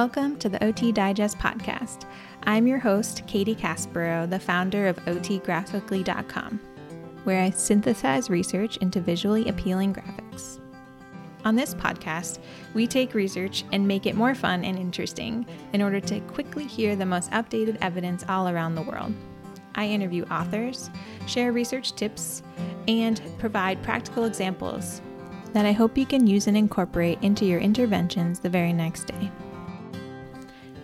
Welcome to the OT Digest podcast. I'm your host, Katie Caspero, the founder of OTGraphically.com, where I synthesize research into visually appealing graphics. On this podcast, we take research and make it more fun and interesting in order to quickly hear the most updated evidence all around the world. I interview authors, share research tips, and provide practical examples that I hope you can use and incorporate into your interventions the very next day.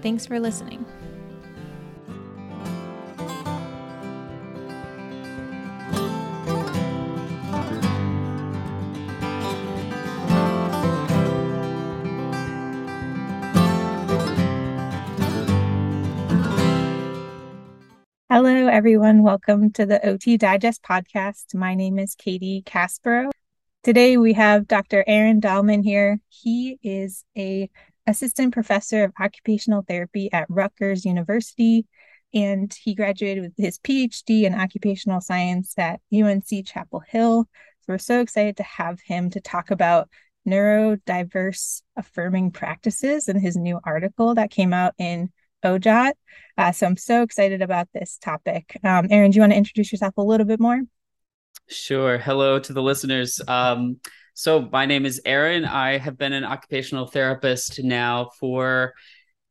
Thanks for listening. Hello, everyone. Welcome to the OT Digest podcast. My name is Katie Caspero. Today we have Dr. Aaron Dallman here. He is a assistant professor of occupational therapy at Rutgers University, and he graduated with his PhD in occupational science at UNC Chapel Hill. So we're so excited to have him to talk about neurodiverse affirming practices and his new article that came out in OJOT. Uh, so I'm so excited about this topic. Um, Aaron, do you want to introduce yourself a little bit more? Sure. Hello to the listeners. Um, so, my name is Aaron. I have been an occupational therapist now for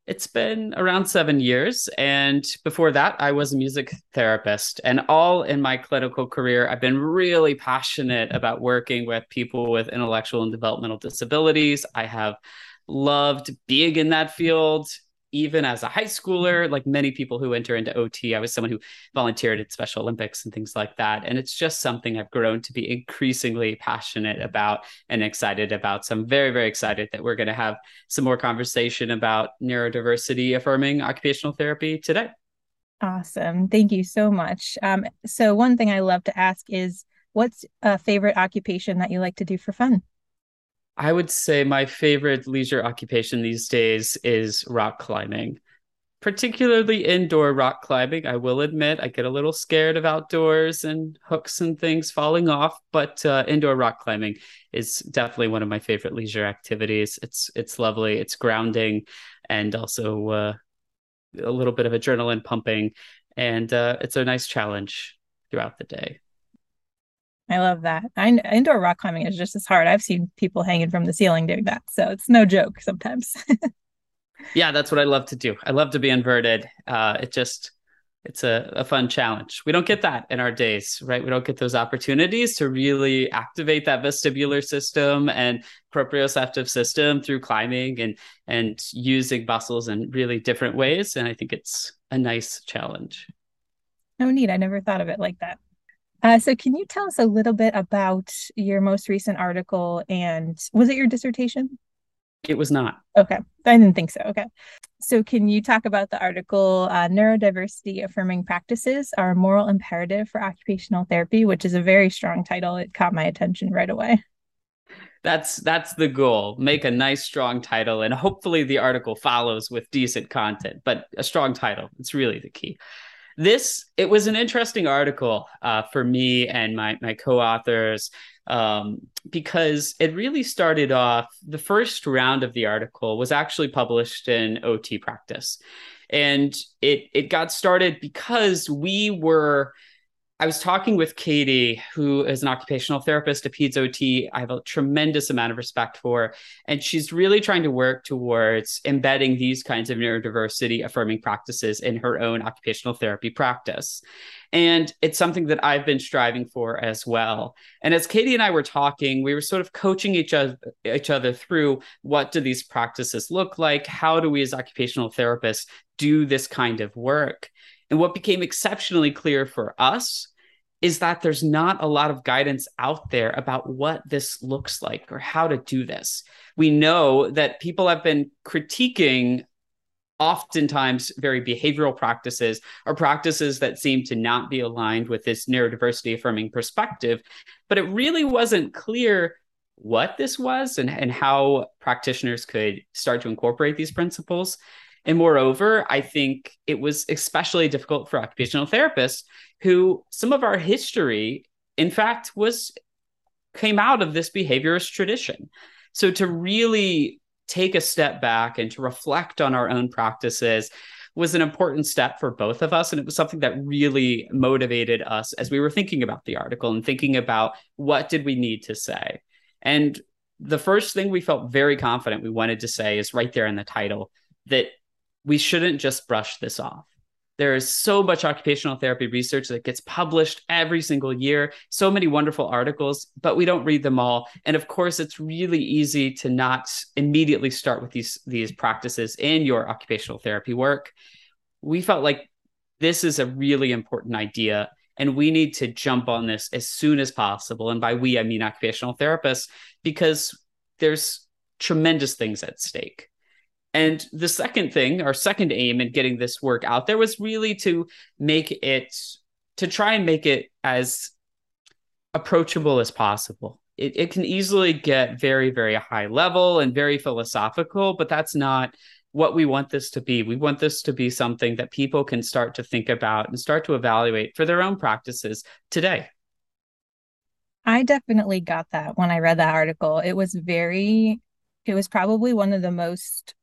it's been around seven years. And before that, I was a music therapist. And all in my clinical career, I've been really passionate about working with people with intellectual and developmental disabilities. I have loved being in that field even as a high schooler, like many people who enter into OT, I was someone who volunteered at Special Olympics and things like that. And it's just something I've grown to be increasingly passionate about and excited about. So I'm very, very excited that we're going to have some more conversation about neurodiversity affirming occupational therapy today. Awesome. Thank you so much. Um, so, one thing I love to ask is what's a favorite occupation that you like to do for fun? I would say my favorite leisure occupation these days is rock climbing, particularly indoor rock climbing. I will admit I get a little scared of outdoors and hooks and things falling off, but uh, indoor rock climbing is definitely one of my favorite leisure activities. It's it's lovely, it's grounding, and also uh, a little bit of adrenaline pumping, and uh, it's a nice challenge throughout the day. I love that. I, indoor rock climbing is just as hard. I've seen people hanging from the ceiling doing that. So it's no joke sometimes. yeah, that's what I love to do. I love to be inverted. Uh, it just, it's a, a fun challenge. We don't get that in our days, right? We don't get those opportunities to really activate that vestibular system and proprioceptive system through climbing and and using muscles in really different ways. And I think it's a nice challenge. Oh, neat. I never thought of it like that. Uh, so, can you tell us a little bit about your most recent article? And was it your dissertation? It was not. Okay. I didn't think so. Okay. So, can you talk about the article uh, Neurodiversity Affirming Practices Are a Moral Imperative for Occupational Therapy, which is a very strong title. It caught my attention right away. That's that's the goal. Make a nice strong title and hopefully the article follows with decent content, but a strong title. It's really the key this it was an interesting article uh, for me and my my co-authors um, because it really started off the first round of the article was actually published in ot practice. And it it got started because we were I was talking with Katie, who is an occupational therapist, a PEDS OT. I have a tremendous amount of respect for, and she's really trying to work towards embedding these kinds of neurodiversity affirming practices in her own occupational therapy practice. And it's something that I've been striving for as well. And as Katie and I were talking, we were sort of coaching each other each other through what do these practices look like? How do we as occupational therapists do this kind of work? And what became exceptionally clear for us is that there's not a lot of guidance out there about what this looks like or how to do this. We know that people have been critiquing oftentimes very behavioral practices or practices that seem to not be aligned with this neurodiversity affirming perspective, but it really wasn't clear what this was and, and how practitioners could start to incorporate these principles. And moreover, I think it was especially difficult for occupational therapists who some of our history, in fact, was came out of this behaviorist tradition. So to really take a step back and to reflect on our own practices was an important step for both of us. And it was something that really motivated us as we were thinking about the article and thinking about what did we need to say. And the first thing we felt very confident we wanted to say is right there in the title that we shouldn't just brush this off. There is so much occupational therapy research that gets published every single year, so many wonderful articles, but we don't read them all. And of course, it's really easy to not immediately start with these, these practices in your occupational therapy work. We felt like this is a really important idea and we need to jump on this as soon as possible. And by we, I mean occupational therapists, because there's tremendous things at stake. And the second thing, our second aim in getting this work out there was really to make it, to try and make it as approachable as possible. It, it can easily get very, very high level and very philosophical, but that's not what we want this to be. We want this to be something that people can start to think about and start to evaluate for their own practices today. I definitely got that when I read that article. It was very, it was probably one of the most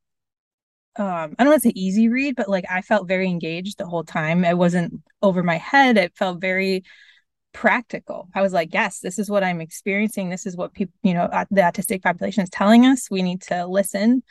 um I don't want to say easy read, but like I felt very engaged the whole time. It wasn't over my head. It felt very practical. I was like, yes, this is what I'm experiencing. This is what people, you know, the autistic population is telling us. We need to listen.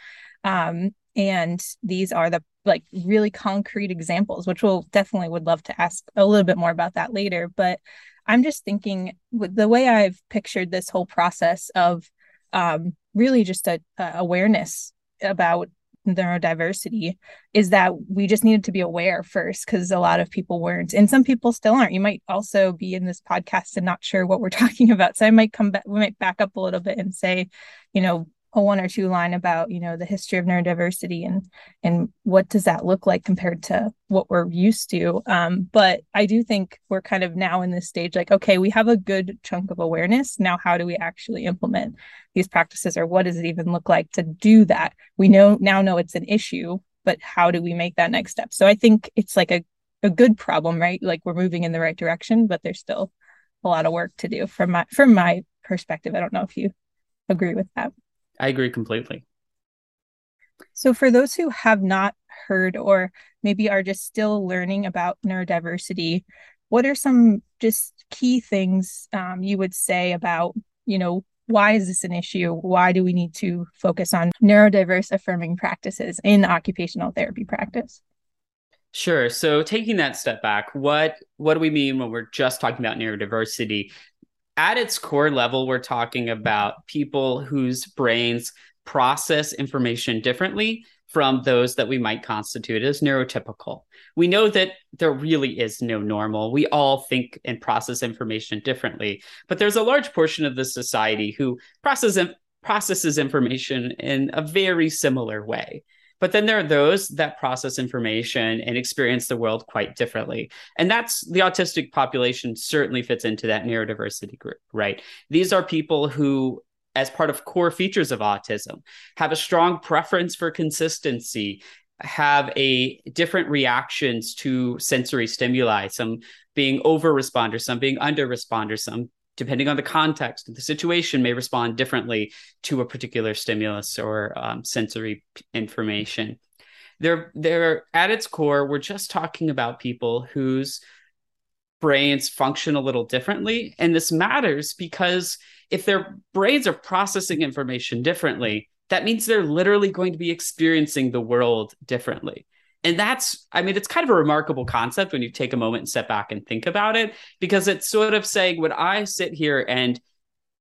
Um, and these are the like really concrete examples, which we'll definitely would love to ask a little bit more about that later. But I'm just thinking with the way I've pictured this whole process of um, really just a, a awareness about neurodiversity is that we just needed to be aware first because a lot of people weren't and some people still aren't. You might also be in this podcast and not sure what we're talking about so i might come back we might back up a little bit and say you know a one or two line about you know the history of neurodiversity and and what does that look like compared to what we're used to? Um, but i do think we're kind of now in this stage like okay we have a good chunk of awareness. Now how do we actually implement these practices or what does it even look like to do that? We know now know it's an issue but how do we make that next step? So i think it's like a, a good problem right? Like we're moving in the right direction but there's still a lot of work to do from my from my perspective. I don't know if you agree with that I agree completely. So, for those who have not heard or maybe are just still learning about neurodiversity, what are some just key things um, you would say about, you know, why is this an issue? Why do we need to focus on neurodiverse affirming practices in occupational therapy practice? Sure. So taking that step back, what what do we mean when we're just talking about neurodiversity? At its core level, we're talking about people whose brains process information differently from those that we might constitute as neurotypical. We know that there really is no normal. We all think and process information differently, but there's a large portion of the society who process, processes information in a very similar way. But then there are those that process information and experience the world quite differently. And that's the autistic population certainly fits into that neurodiversity group, right? These are people who as part of core features of autism have a strong preference for consistency have a different reactions to sensory stimuli some being over responders some being under responders some depending on the context of the situation, may respond differently to a particular stimulus or um, sensory information. They're, they're at its core, we're just talking about people whose brains function a little differently. And this matters because if their brains are processing information differently, that means they're literally going to be experiencing the world differently. And that's, I mean, it's kind of a remarkable concept when you take a moment and step back and think about it, because it's sort of saying, when I sit here and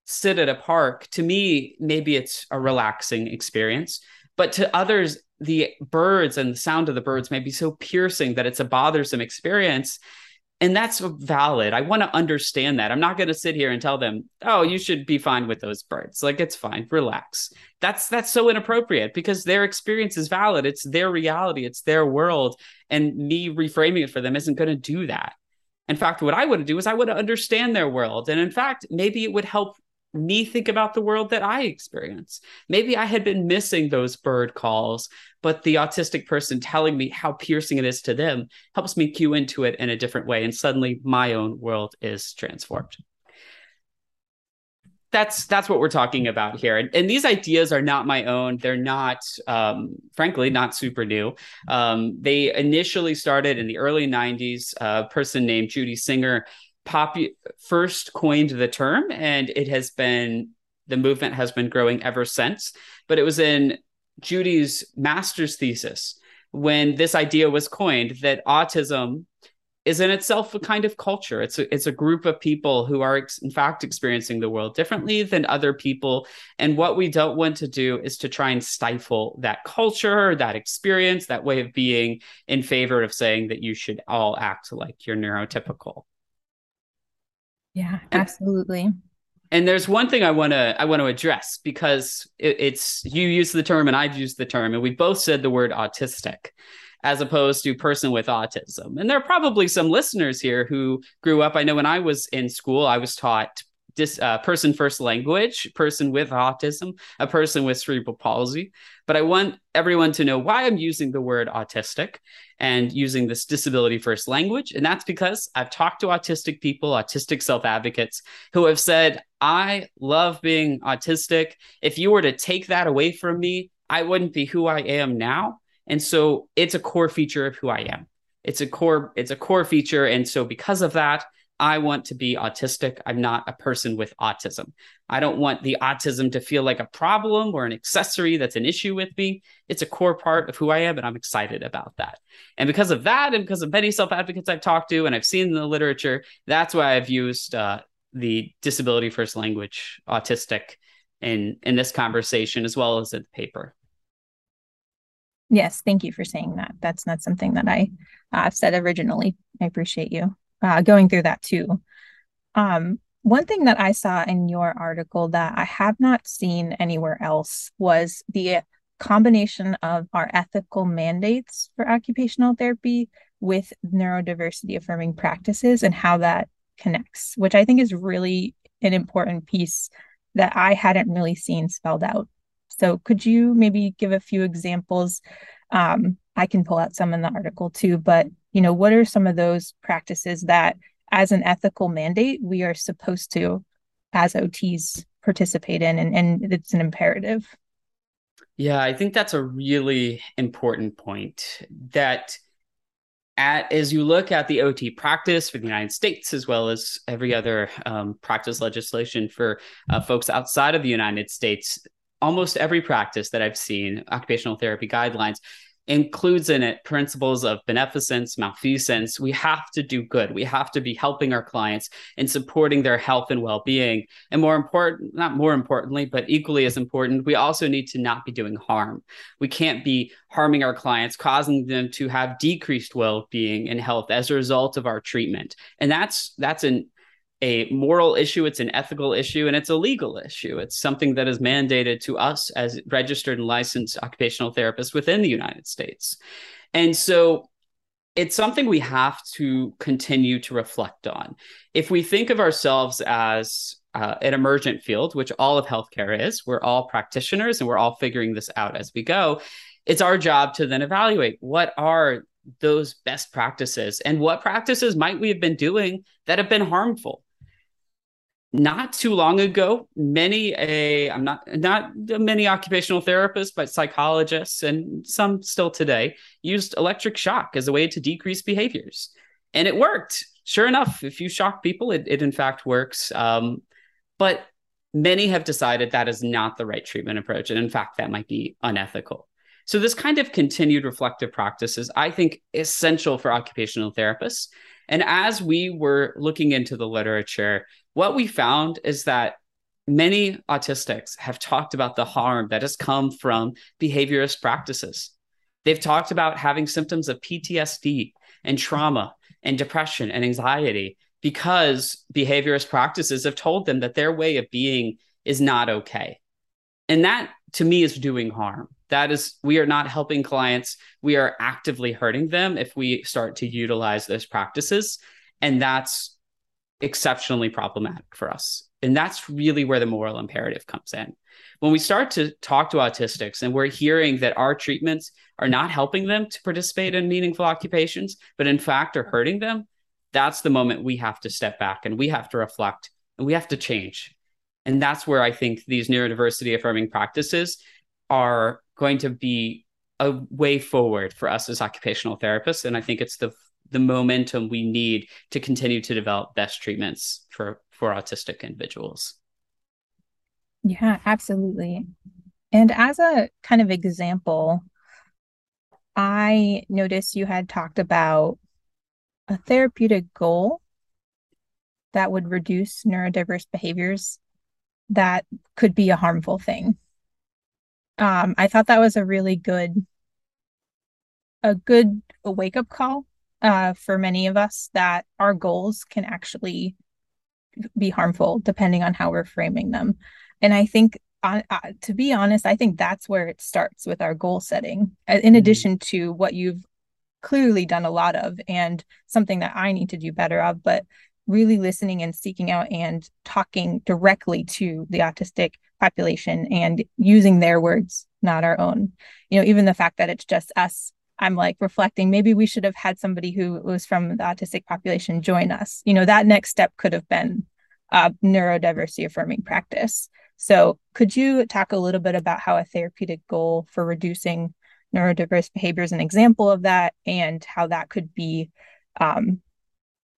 sit at a park, to me, maybe it's a relaxing experience, but to others, the birds and the sound of the birds may be so piercing that it's a bothersome experience and that's valid. I want to understand that. I'm not going to sit here and tell them, "Oh, you should be fine with those birds." Like it's fine. Relax. That's that's so inappropriate because their experience is valid. It's their reality, it's their world, and me reframing it for them isn't going to do that. In fact, what I would do is I would understand their world. And in fact, maybe it would help me think about the world that I experience. Maybe I had been missing those bird calls, but the autistic person telling me how piercing it is to them helps me cue into it in a different way. And suddenly my own world is transformed. that's that's what we're talking about here and, and these ideas are not my own they're not um, frankly not super new um, they initially started in the early 90s a person named judy singer popu- first coined the term and it has been the movement has been growing ever since but it was in judy's master's thesis when this idea was coined that autism is in itself a kind of culture. It's a, it's a group of people who are ex- in fact experiencing the world differently than other people. And what we don't want to do is to try and stifle that culture, that experience, that way of being in favor of saying that you should all act like you're neurotypical. Yeah, absolutely. And, and there's one thing I want to I want to address because it, it's you use the term and I've used the term and we both said the word autistic as opposed to person with autism. And there are probably some listeners here who grew up. I know when I was in school, I was taught dis, uh, person first language, person with autism, a person with cerebral palsy. But I want everyone to know why I'm using the word autistic and using this disability first language. And that's because I've talked to autistic people, autistic self advocates, who have said, I love being autistic. If you were to take that away from me, I wouldn't be who I am now. And so it's a core feature of who I am. It's a core, it's a core feature. And so because of that, I want to be autistic. I'm not a person with autism. I don't want the autism to feel like a problem or an accessory that's an issue with me. It's a core part of who I am, and I'm excited about that. And because of that, and because of many self advocates I've talked to and I've seen in the literature, that's why I've used uh, the disability first language autistic in in this conversation as well as in the paper. Yes, thank you for saying that. That's not something that I uh, said originally. I appreciate you uh, going through that too. Um, one thing that I saw in your article that I have not seen anywhere else was the combination of our ethical mandates for occupational therapy with neurodiversity affirming practices and how that connects, which I think is really an important piece that I hadn't really seen spelled out so could you maybe give a few examples? Um, I can pull out some in the article too, but you know, what are some of those practices that as an ethical mandate we are supposed to as OTs participate in and, and it's an imperative? Yeah, I think that's a really important point that at, as you look at the OT practice for the United States, as well as every other um, practice legislation for uh, folks outside of the United States, almost every practice that I've seen, occupational therapy guidelines, includes in it principles of beneficence, malfeasance. We have to do good. We have to be helping our clients and supporting their health and well being. And more important, not more importantly, but equally as important, we also need to not be doing harm. We can't be harming our clients, causing them to have decreased well being and health as a result of our treatment. And that's, that's an a moral issue, it's an ethical issue, and it's a legal issue. It's something that is mandated to us as registered and licensed occupational therapists within the United States. And so it's something we have to continue to reflect on. If we think of ourselves as uh, an emergent field, which all of healthcare is, we're all practitioners and we're all figuring this out as we go. It's our job to then evaluate what are those best practices and what practices might we have been doing that have been harmful not too long ago many a i'm not not many occupational therapists but psychologists and some still today used electric shock as a way to decrease behaviors. And it worked. Sure enough if you shock people it, it in fact works. Um, but many have decided that is not the right treatment approach and in fact that might be unethical. So this kind of continued reflective practice is i think essential for occupational therapists. And as we were looking into the literature what we found is that many autistics have talked about the harm that has come from behaviorist practices. They've talked about having symptoms of PTSD and trauma and depression and anxiety because behaviorist practices have told them that their way of being is not okay. And that to me is doing harm. That is, we are not helping clients. We are actively hurting them if we start to utilize those practices. And that's exceptionally problematic for us. And that's really where the moral imperative comes in. When we start to talk to autistics and we're hearing that our treatments are not helping them to participate in meaningful occupations, but in fact are hurting them, that's the moment we have to step back and we have to reflect and we have to change. And that's where I think these neurodiversity affirming practices are going to be a way forward for us as occupational therapists. And I think it's the the momentum we need to continue to develop best treatments for for autistic individuals. Yeah, absolutely. And as a kind of example, I noticed you had talked about a therapeutic goal that would reduce neurodiverse behaviors that could be a harmful thing. Um, I thought that was a really good, a good wake up call uh, for many of us that our goals can actually be harmful depending on how we're framing them. And I think, uh, uh, to be honest, I think that's where it starts with our goal setting, in mm-hmm. addition to what you've clearly done a lot of and something that I need to do better of. But really listening and seeking out and talking directly to the autistic population and using their words, not our own. You know, even the fact that it's just us, I'm like reflecting, maybe we should have had somebody who was from the autistic population join us. You know, that next step could have been neurodiversity affirming practice. So, could you talk a little bit about how a therapeutic goal for reducing neurodiverse behavior is an example of that and how that could be um,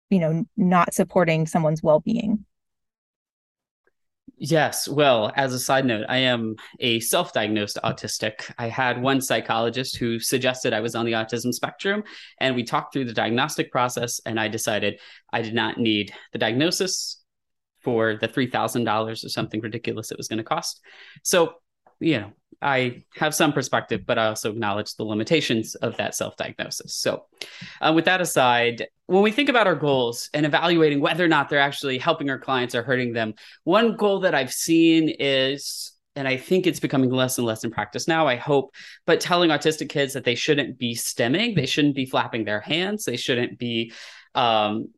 you know not supporting someone's well-being Yes. Well, as a side note, I am a self diagnosed autistic. I had one psychologist who suggested I was on the autism spectrum, and we talked through the diagnostic process. And I decided I did not need the diagnosis for the $3,000 or something ridiculous it was going to cost. So, you know, I have some perspective, but I also acknowledge the limitations of that self diagnosis. So, uh, with that aside, when we think about our goals and evaluating whether or not they're actually helping our clients or hurting them, one goal that I've seen is and I think it's becoming less and less in practice now, I hope, but telling autistic kids that they shouldn't be stimming, they shouldn't be flapping their hands, they shouldn't be, um,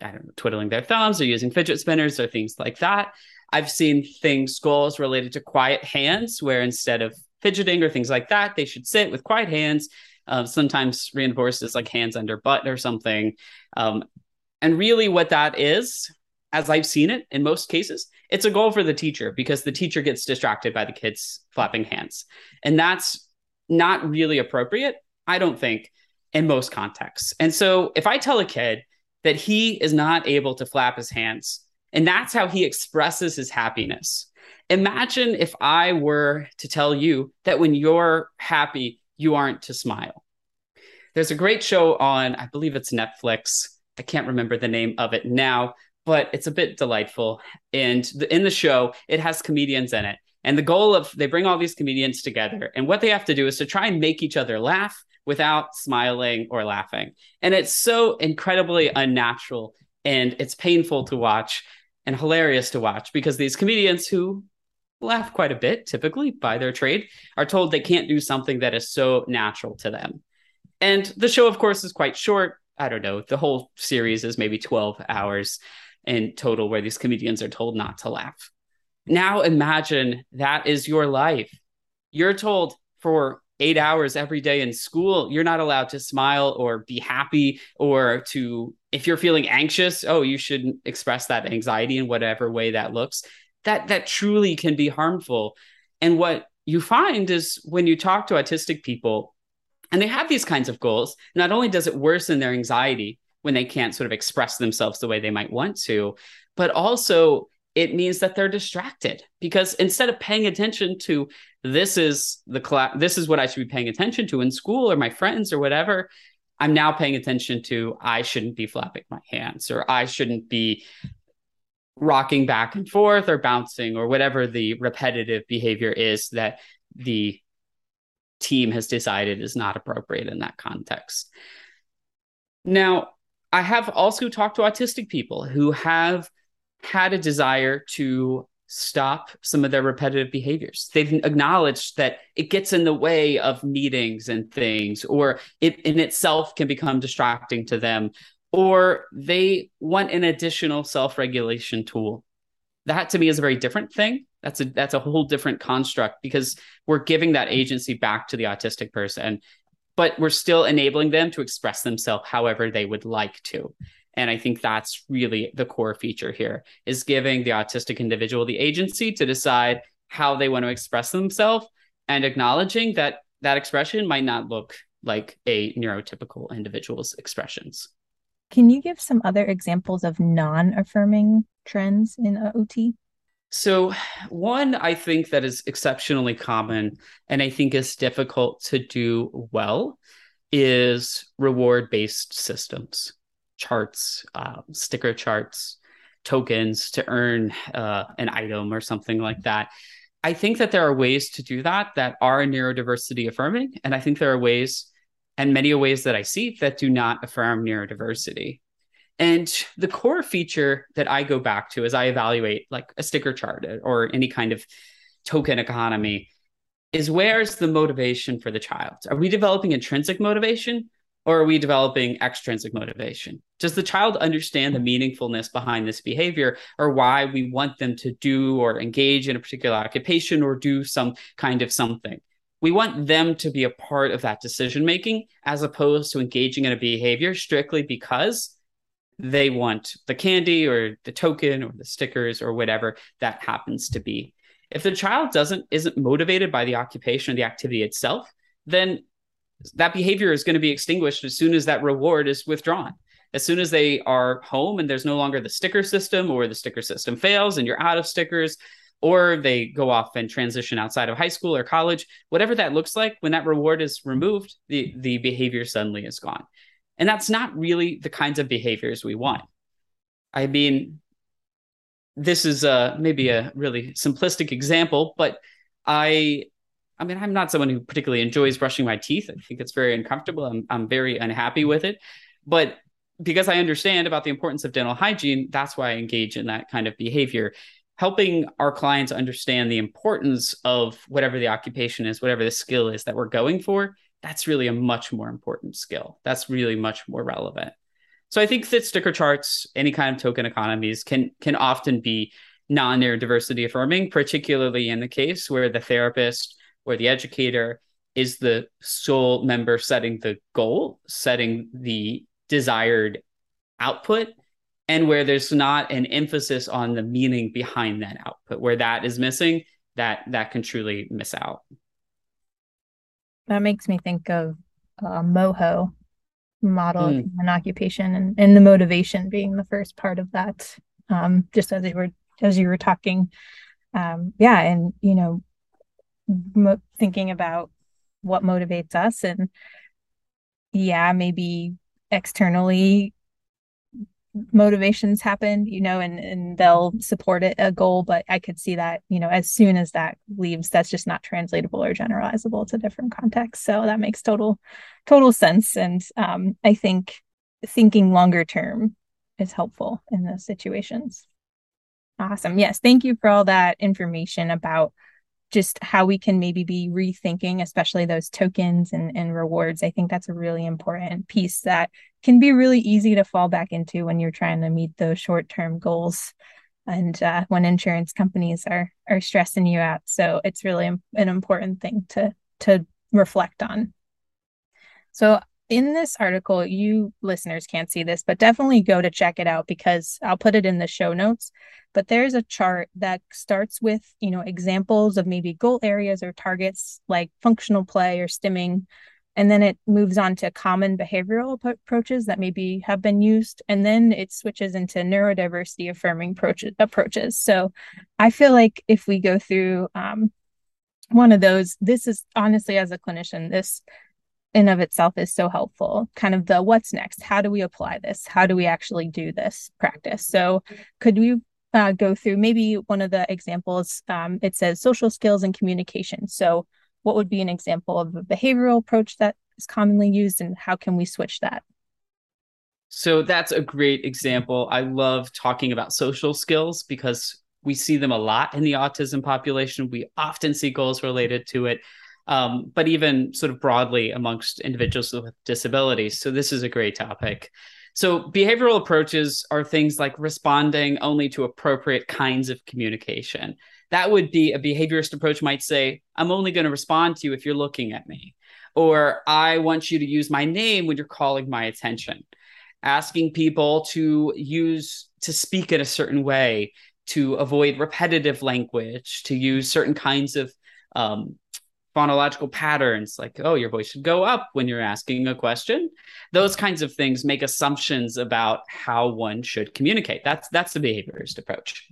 I don't know, twiddling their thumbs or using fidget spinners or things like that. I've seen things, goals related to quiet hands, where instead of fidgeting or things like that, they should sit with quiet hands. Uh, sometimes reinforced as like hands under butt or something. Um, and really, what that is, as I've seen it in most cases, it's a goal for the teacher because the teacher gets distracted by the kids flapping hands. And that's not really appropriate, I don't think, in most contexts. And so if I tell a kid that he is not able to flap his hands, and that's how he expresses his happiness. Imagine if I were to tell you that when you're happy, you aren't to smile. There's a great show on, I believe it's Netflix. I can't remember the name of it now, but it's a bit delightful. And in the show, it has comedians in it. And the goal of they bring all these comedians together, and what they have to do is to try and make each other laugh without smiling or laughing. And it's so incredibly unnatural and it's painful to watch and hilarious to watch because these comedians who laugh quite a bit typically by their trade are told they can't do something that is so natural to them. And the show, of course, is quite short. I don't know. The whole series is maybe 12 hours in total where these comedians are told not to laugh. Now imagine that is your life. You're told for eight hours every day in school, you're not allowed to smile or be happy or to, if you're feeling anxious, oh, you shouldn't express that anxiety in whatever way that looks. That that truly can be harmful. And what you find is when you talk to autistic people and they have these kinds of goals, not only does it worsen their anxiety when they can't sort of express themselves the way they might want to, but also it means that they're distracted because instead of paying attention to this is the class this is what i should be paying attention to in school or my friends or whatever. I'm now paying attention to i shouldn't be flapping my hands or i shouldn't be rocking back and forth or bouncing or whatever the repetitive behavior is that the team has decided is not appropriate in that context. Now i have also talked to autistic people who have had a desire to stop some of their repetitive behaviors. They've acknowledged that it gets in the way of meetings and things, or it in itself can become distracting to them, or they want an additional self regulation tool. That to me is a very different thing. That's a that's a whole different construct because we're giving that agency back to the autistic person, but we're still enabling them to express themselves however they would like to. And I think that's really the core feature here is giving the autistic individual the agency to decide how they want to express themselves and acknowledging that that expression might not look like a neurotypical individual's expressions. Can you give some other examples of non affirming trends in OT? So, one I think that is exceptionally common and I think is difficult to do well is reward based systems, charts, uh, sticker charts, tokens to earn uh, an item or something like that. I think that there are ways to do that that are neurodiversity affirming. And I think there are ways and many ways that I see that do not affirm neurodiversity. And the core feature that I go back to as I evaluate like a sticker chart or any kind of token economy is where's the motivation for the child? Are we developing intrinsic motivation or are we developing extrinsic motivation? Does the child understand the meaningfulness behind this behavior or why we want them to do or engage in a particular occupation or do some kind of something? We want them to be a part of that decision making as opposed to engaging in a behavior strictly because they want the candy or the token or the stickers or whatever that happens to be. If the child doesn't isn't motivated by the occupation or the activity itself, then that behavior is going to be extinguished as soon as that reward is withdrawn. As soon as they are home and there's no longer the sticker system or the sticker system fails and you're out of stickers, or they go off and transition outside of high school or college, whatever that looks like, when that reward is removed, the, the behavior suddenly is gone. And that's not really the kinds of behaviors we want. I mean, this is a, maybe a really simplistic example, but I I mean, I'm not someone who particularly enjoys brushing my teeth. I think it's very uncomfortable. I'm, I'm very unhappy with it. But because I understand about the importance of dental hygiene, that's why I engage in that kind of behavior. Helping our clients understand the importance of whatever the occupation is, whatever the skill is that we're going for, that's really a much more important skill. That's really much more relevant. So I think that sticker charts, any kind of token economies can can often be non-neurodiversity affirming, particularly in the case where the therapist or the educator is the sole member setting the goal, setting the desired output, and where there's not an emphasis on the meaning behind that output, where that is missing, that that can truly miss out. That makes me think of uh, MOHO model mm. of an occupation and, and the motivation being the first part of that. Um, just as you were as you were talking, um, yeah, and you know, mo- thinking about what motivates us, and yeah, maybe externally motivations happen you know and and they'll support it a goal but i could see that you know as soon as that leaves that's just not translatable or generalizable to different contexts. So that makes total total sense. And um, i think thinking longer term is helpful in those situations. Awesome. Yes thank you for all that information about just how we can maybe be rethinking, especially those tokens and, and rewards. I think that's a really important piece that can be really easy to fall back into when you're trying to meet those short term goals and uh, when insurance companies are are stressing you out. So it's really an important thing to to reflect on. So in this article, you listeners can't see this, but definitely go to check it out because I'll put it in the show notes. But there's a chart that starts with, you know, examples of maybe goal areas or targets like functional play or stimming. And then it moves on to common behavioral approaches that maybe have been used. And then it switches into neurodiversity affirming approaches. So I feel like if we go through um, one of those, this is honestly, as a clinician, this in of itself is so helpful. Kind of the what's next? How do we apply this? How do we actually do this practice? So could we uh, go through maybe one of the examples? Um, it says social skills and communication. So what would be an example of a behavioral approach that is commonly used and how can we switch that? So that's a great example. I love talking about social skills because we see them a lot in the autism population. We often see goals related to it um, but even sort of broadly amongst individuals with disabilities. So this is a great topic. So behavioral approaches are things like responding only to appropriate kinds of communication. That would be a behaviorist approach might say, I'm only going to respond to you if you're looking at me. Or I want you to use my name when you're calling my attention. asking people to use to speak in a certain way, to avoid repetitive language, to use certain kinds of um, phonological patterns, like, oh, your voice should go up when you're asking a question. Those kinds of things make assumptions about how one should communicate. That's that's the behaviorist approach.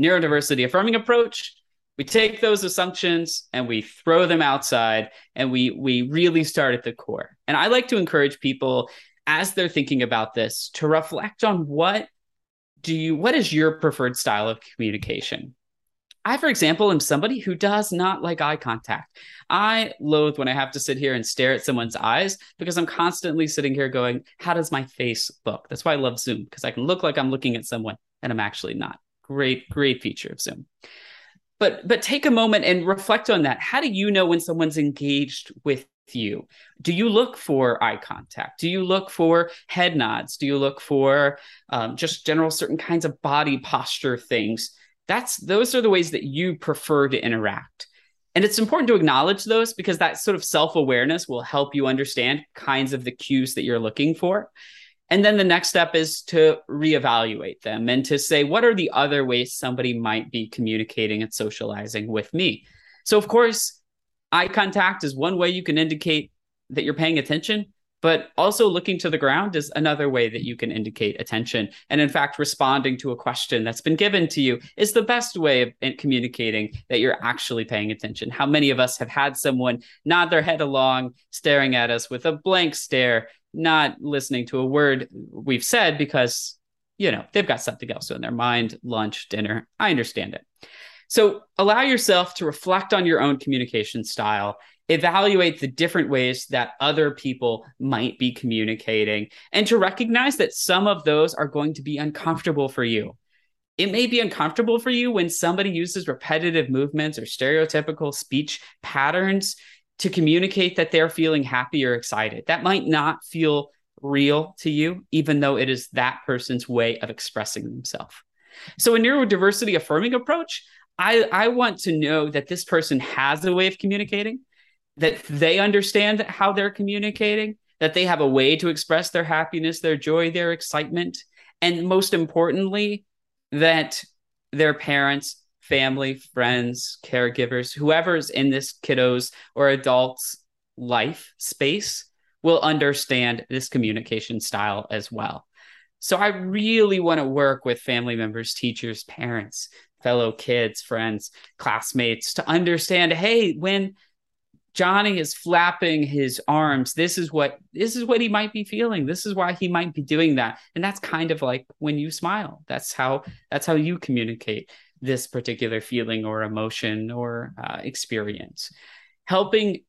Neurodiversity affirming approach, we take those assumptions and we throw them outside and we we really start at the core. And I like to encourage people as they're thinking about this to reflect on what do you what is your preferred style of communication? I, for example, am somebody who does not like eye contact. I loathe when I have to sit here and stare at someone's eyes because I'm constantly sitting here going, How does my face look? That's why I love Zoom because I can look like I'm looking at someone and I'm actually not. Great, great feature of Zoom. But but take a moment and reflect on that. How do you know when someone's engaged with you? Do you look for eye contact? Do you look for head nods? Do you look for um, just general certain kinds of body posture things? That's those are the ways that you prefer to interact. And it's important to acknowledge those because that sort of self awareness will help you understand kinds of the cues that you're looking for. And then the next step is to reevaluate them and to say, what are the other ways somebody might be communicating and socializing with me? So, of course, eye contact is one way you can indicate that you're paying attention but also looking to the ground is another way that you can indicate attention and in fact responding to a question that's been given to you is the best way of eh, communicating that you're actually paying attention. How many of us have had someone nod their head along staring at us with a blank stare not listening to a word we've said because you know they've got something else in their mind lunch dinner. I understand it. So allow yourself to reflect on your own communication style evaluate the different ways that other people might be communicating and to recognize that some of those are going to be uncomfortable for you. It may be uncomfortable for you when somebody uses repetitive movements or stereotypical speech patterns to communicate that they're feeling happy or excited. That might not feel real to you, even though it is that person's way of expressing themselves. So, a neurodiversity affirming approach, I, I want to know that this person has a way of communicating that they understand how they're communicating, that they have a way to express their happiness, their joy, their excitement, and most importantly, that their parents, family, friends, caregivers, whoever's in this kiddo's or adult's life space will understand this communication style as well. So I really want to work with family members, teachers, parents, fellow kids, friends, classmates to understand hey, when Johnny is flapping his arms. This is what this is what he might be feeling. This is why he might be doing that. And that's kind of like when you smile. That's how that's how you communicate this particular feeling or emotion or uh, experience. Helping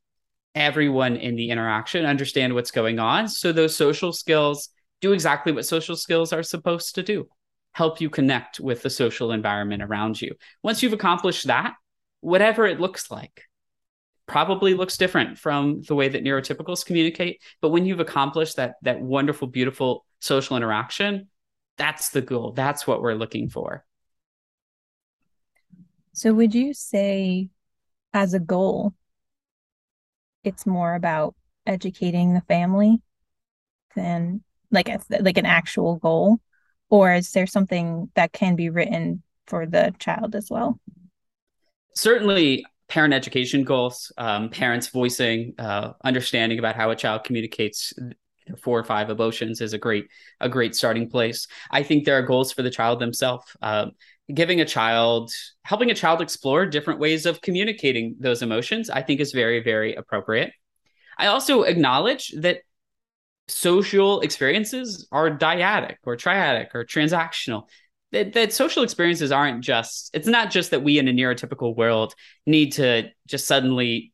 everyone in the interaction understand what's going on so those social skills do exactly what social skills are supposed to do. Help you connect with the social environment around you. Once you've accomplished that, whatever it looks like, probably looks different from the way that neurotypicals communicate but when you've accomplished that that wonderful beautiful social interaction that's the goal. That's what we're looking for. So would you say as a goal it's more about educating the family than like a, like an actual goal? Or is there something that can be written for the child as well? Certainly parent education goals, um, parents voicing uh, understanding about how a child communicates four or five emotions is a great a great starting place. I think there are goals for the child themselves. Um, giving a child helping a child explore different ways of communicating those emotions i think is very very appropriate i also acknowledge that social experiences are dyadic or triadic or transactional that, that social experiences aren't just it's not just that we in a neurotypical world need to just suddenly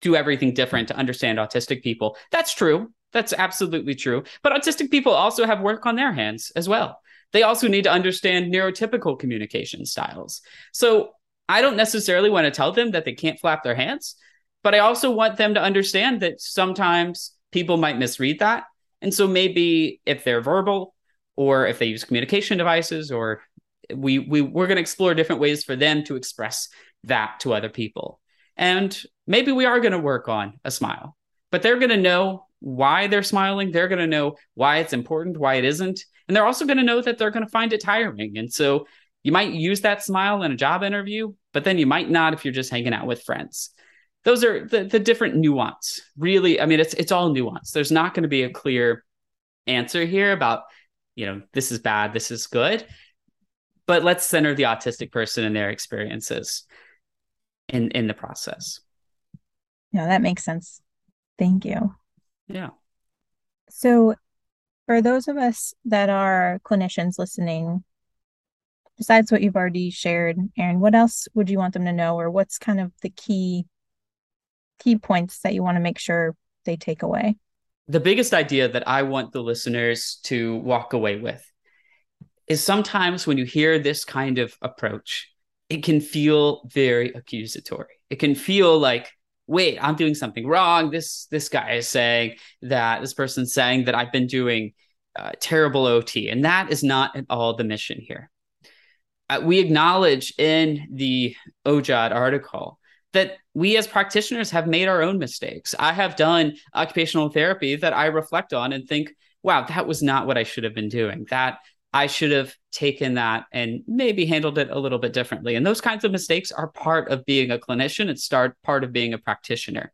do everything different to understand autistic people. That's true. That's absolutely true. But autistic people also have work on their hands as well. They also need to understand neurotypical communication styles. So i don't necessarily want to tell them that they can't flap their hands but i also want them to understand that sometimes people might misread that. And so maybe if they're verbal or if they use communication devices or we we we're going to explore different ways for them to express that to other people and maybe we are going to work on a smile but they're going to know why they're smiling. They're going to know why it's important, why it isn't. And they're also going to know that they're going to find it tiring. And so you might use that smile in a job interview, but then you might not if you're just hanging out with friends. Those are the, the different nuance. Really, I mean, it's it's all nuance. There's not going to be a clear answer here about, you know, this is bad, this is good. But let's center the autistic person and their experiences in in the process. Yeah, that makes sense. Thank you. Yeah. So, for those of us that are clinicians listening, besides what you've already shared, Aaron, what else would you want them to know, or what's kind of the key key points that you want to make sure they take away? The biggest idea that I want the listeners to walk away with is sometimes when you hear this kind of approach, it can feel very accusatory. It can feel like, wait, I'm doing something wrong. This this guy is saying that this person's saying that I've been doing uh, terrible OT, and that is not at all the mission here. Uh, we acknowledge in the OJOT article that we as practitioners have made our own mistakes. I have done occupational therapy that I reflect on and think, wow, that was not what I should have been doing. That I should have taken that and maybe handled it a little bit differently. And those kinds of mistakes are part of being a clinician. It's start part of being a practitioner.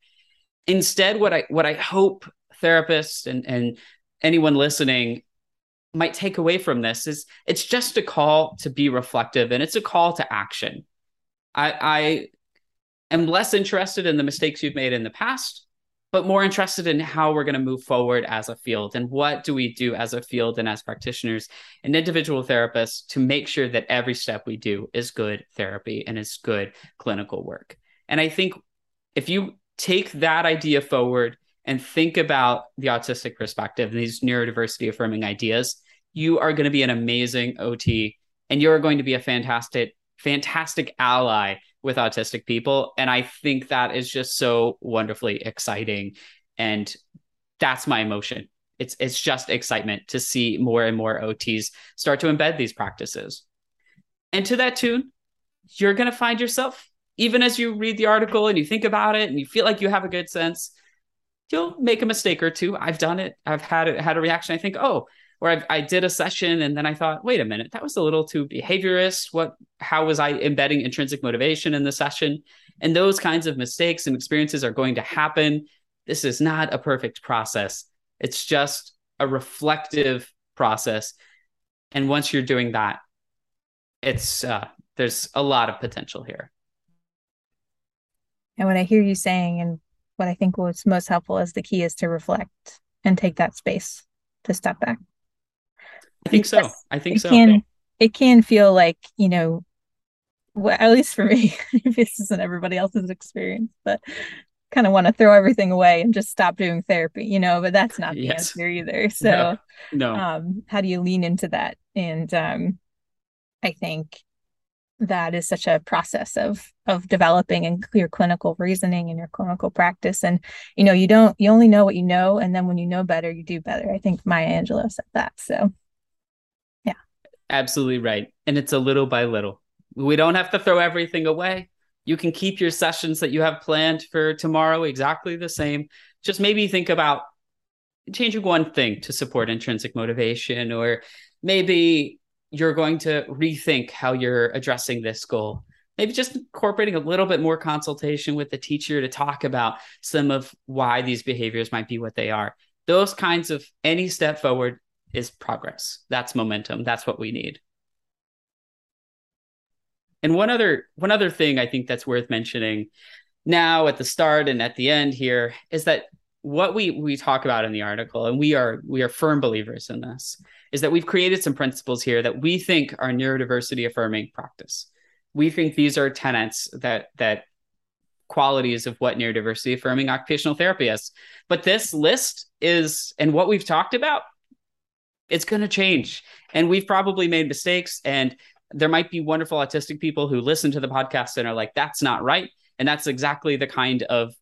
Instead, what I what I hope therapists and, and anyone listening might take away from this is it's just a call to be reflective and it's a call to action. I, I am less interested in the mistakes you've made in the past but more interested in how we're going to move forward as a field and what do we do as a field and as practitioners and individual therapists to make sure that every step we do is good therapy and is good clinical work. And I think if you take that idea forward and think about the autistic perspective, and these neurodiversity affirming ideas, you are going to be an amazing OT and you're going to be a fantastic fantastic ally with autistic people. And I think that is just so wonderfully exciting. And that's my emotion. It's it's just excitement to see more and more OTs start to embed these practices. And to that tune, you're gonna find yourself, even as you read the article and you think about it and you feel like you have a good sense, you'll make a mistake or two. I've done it. I've had it had a reaction. I think, oh, where I've, I did a session and then I thought, wait a minute, that was a little too behaviorist. What, how was I embedding intrinsic motivation in the session? And those kinds of mistakes and experiences are going to happen. This is not a perfect process. It's just a reflective process. And once you're doing that, it's, uh, there's a lot of potential here. And what I hear you saying, and what I think was most helpful is the key is to reflect and take that space to step back. I think so. I think it so. Can, it can feel like, you know, well, at least for me, this isn't everybody else's experience, but kind of want to throw everything away and just stop doing therapy, you know, but that's not the yes. answer either. So, no. no. Um, how do you lean into that? And um, I think that is such a process of of developing and your clinical reasoning and your clinical practice and you know you don't you only know what you know and then when you know better you do better i think maya angelou said that so Absolutely right. And it's a little by little. We don't have to throw everything away. You can keep your sessions that you have planned for tomorrow exactly the same. Just maybe think about changing one thing to support intrinsic motivation, or maybe you're going to rethink how you're addressing this goal. Maybe just incorporating a little bit more consultation with the teacher to talk about some of why these behaviors might be what they are. Those kinds of any step forward is progress. That's momentum. That's what we need. And one other one other thing I think that's worth mentioning now at the start and at the end here is that what we we talk about in the article and we are we are firm believers in this is that we've created some principles here that we think are neurodiversity affirming practice. We think these are tenets that that qualities of what neurodiversity affirming occupational therapy is. But this list is and what we've talked about it's going to change. And we've probably made mistakes. And there might be wonderful autistic people who listen to the podcast and are like, that's not right. And that's exactly the kind of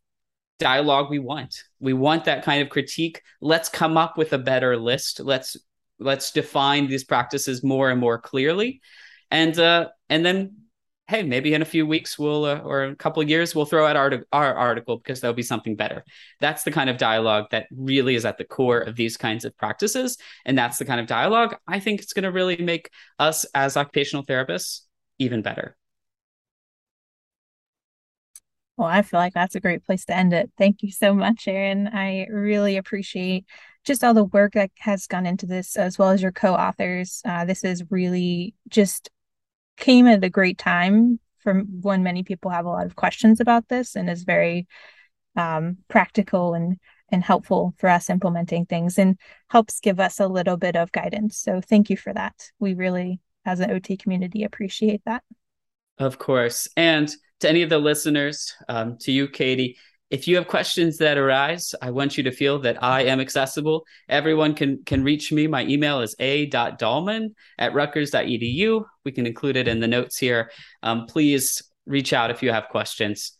dialogue we want. We want that kind of critique. Let's come up with a better list. Let's let's define these practices more and more clearly. And uh and then hey, maybe in a few weeks we'll uh, or a couple of years we'll throw out our, our article because there'll be something better. That's the kind of dialogue that really is at the core of these kinds of practices, and that's the kind of dialogue I think it's going to really make us as occupational therapists even better. Well, I feel like that's a great place to end it. Thank you so much, Aaron. I really appreciate just all the work that has gone into this, as well as your co authors. Uh, this is really just came at a great time from when many people have a lot of questions about this and is very um, practical and and helpful for us implementing things and helps give us a little bit of guidance. So thank you for that. We really, as an OT community, appreciate that. Of course. And to any of the listeners, um, to you, Katie, if you have questions that arise, I want you to feel that I am accessible. Everyone can can reach me. My email is a.dallman at rutgers.edu. We can include it in the notes here. Um, please reach out if you have questions.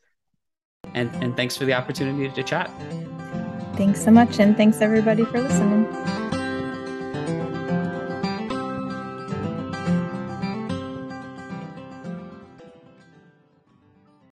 And, and thanks for the opportunity to chat. Thanks so much. And thanks everybody for listening.